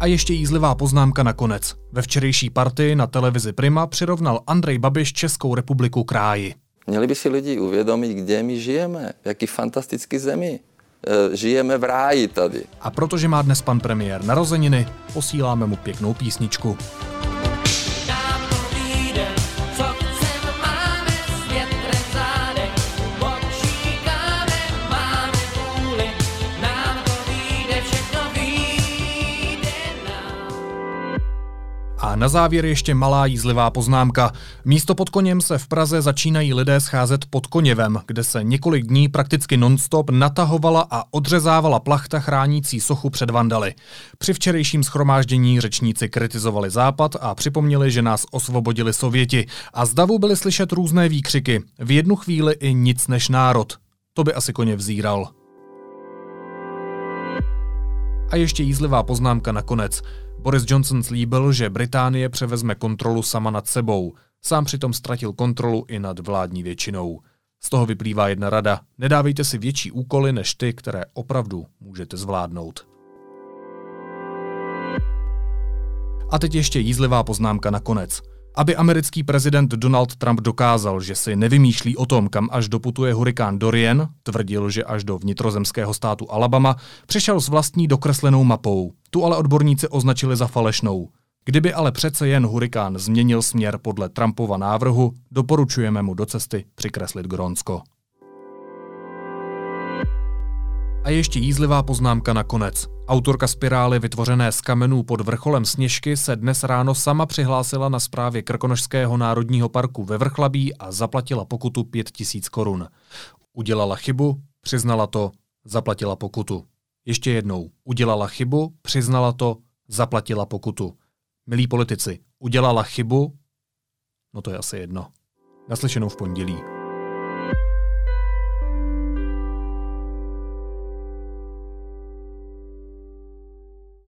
A ještě jízlivá poznámka nakonec. Ve včerejší partii na televizi Prima přirovnal Andrej Babiš Českou republiku kráji. Měli by si lidi uvědomit, kde my žijeme, v jaký fantastický zemi. E, žijeme v ráji tady. A protože má dnes pan premiér narozeniny, posíláme mu pěknou písničku. A na závěr ještě malá jízlivá poznámka. Místo pod koněm se v Praze začínají lidé scházet pod koněvem, kde se několik dní prakticky nonstop natahovala a odřezávala plachta chránící sochu před vandaly. Při včerejším schromáždění řečníci kritizovali Západ a připomněli, že nás osvobodili Sověti. A z davu byly slyšet různé výkřiky. V jednu chvíli i nic než národ. To by asi koně vzíral. A ještě jízlivá poznámka nakonec. Boris Johnson slíbil, že Británie převezme kontrolu sama nad sebou. Sám přitom ztratil kontrolu i nad vládní většinou. Z toho vyplývá jedna rada. Nedávejte si větší úkoly než ty, které opravdu můžete zvládnout. A teď ještě jízlivá poznámka nakonec. Aby americký prezident Donald Trump dokázal, že si nevymýšlí o tom, kam až doputuje hurikán Dorian, tvrdil, že až do vnitrozemského státu Alabama, přišel s vlastní dokreslenou mapou. Tu ale odborníci označili za falešnou. Kdyby ale přece jen hurikán změnil směr podle Trumpova návrhu, doporučujeme mu do cesty přikreslit Grónsko. A ještě jízlivá poznámka na konec. Autorka spirály vytvořené z kamenů pod vrcholem Sněžky se dnes ráno sama přihlásila na správě Krkonošského národního parku ve Vrchlabí a zaplatila pokutu 5000 korun. Udělala chybu, přiznala to, zaplatila pokutu. Ještě jednou, udělala chybu, přiznala to, zaplatila pokutu. Milí politici, udělala chybu, no to je asi jedno. Naslyšenou v pondělí.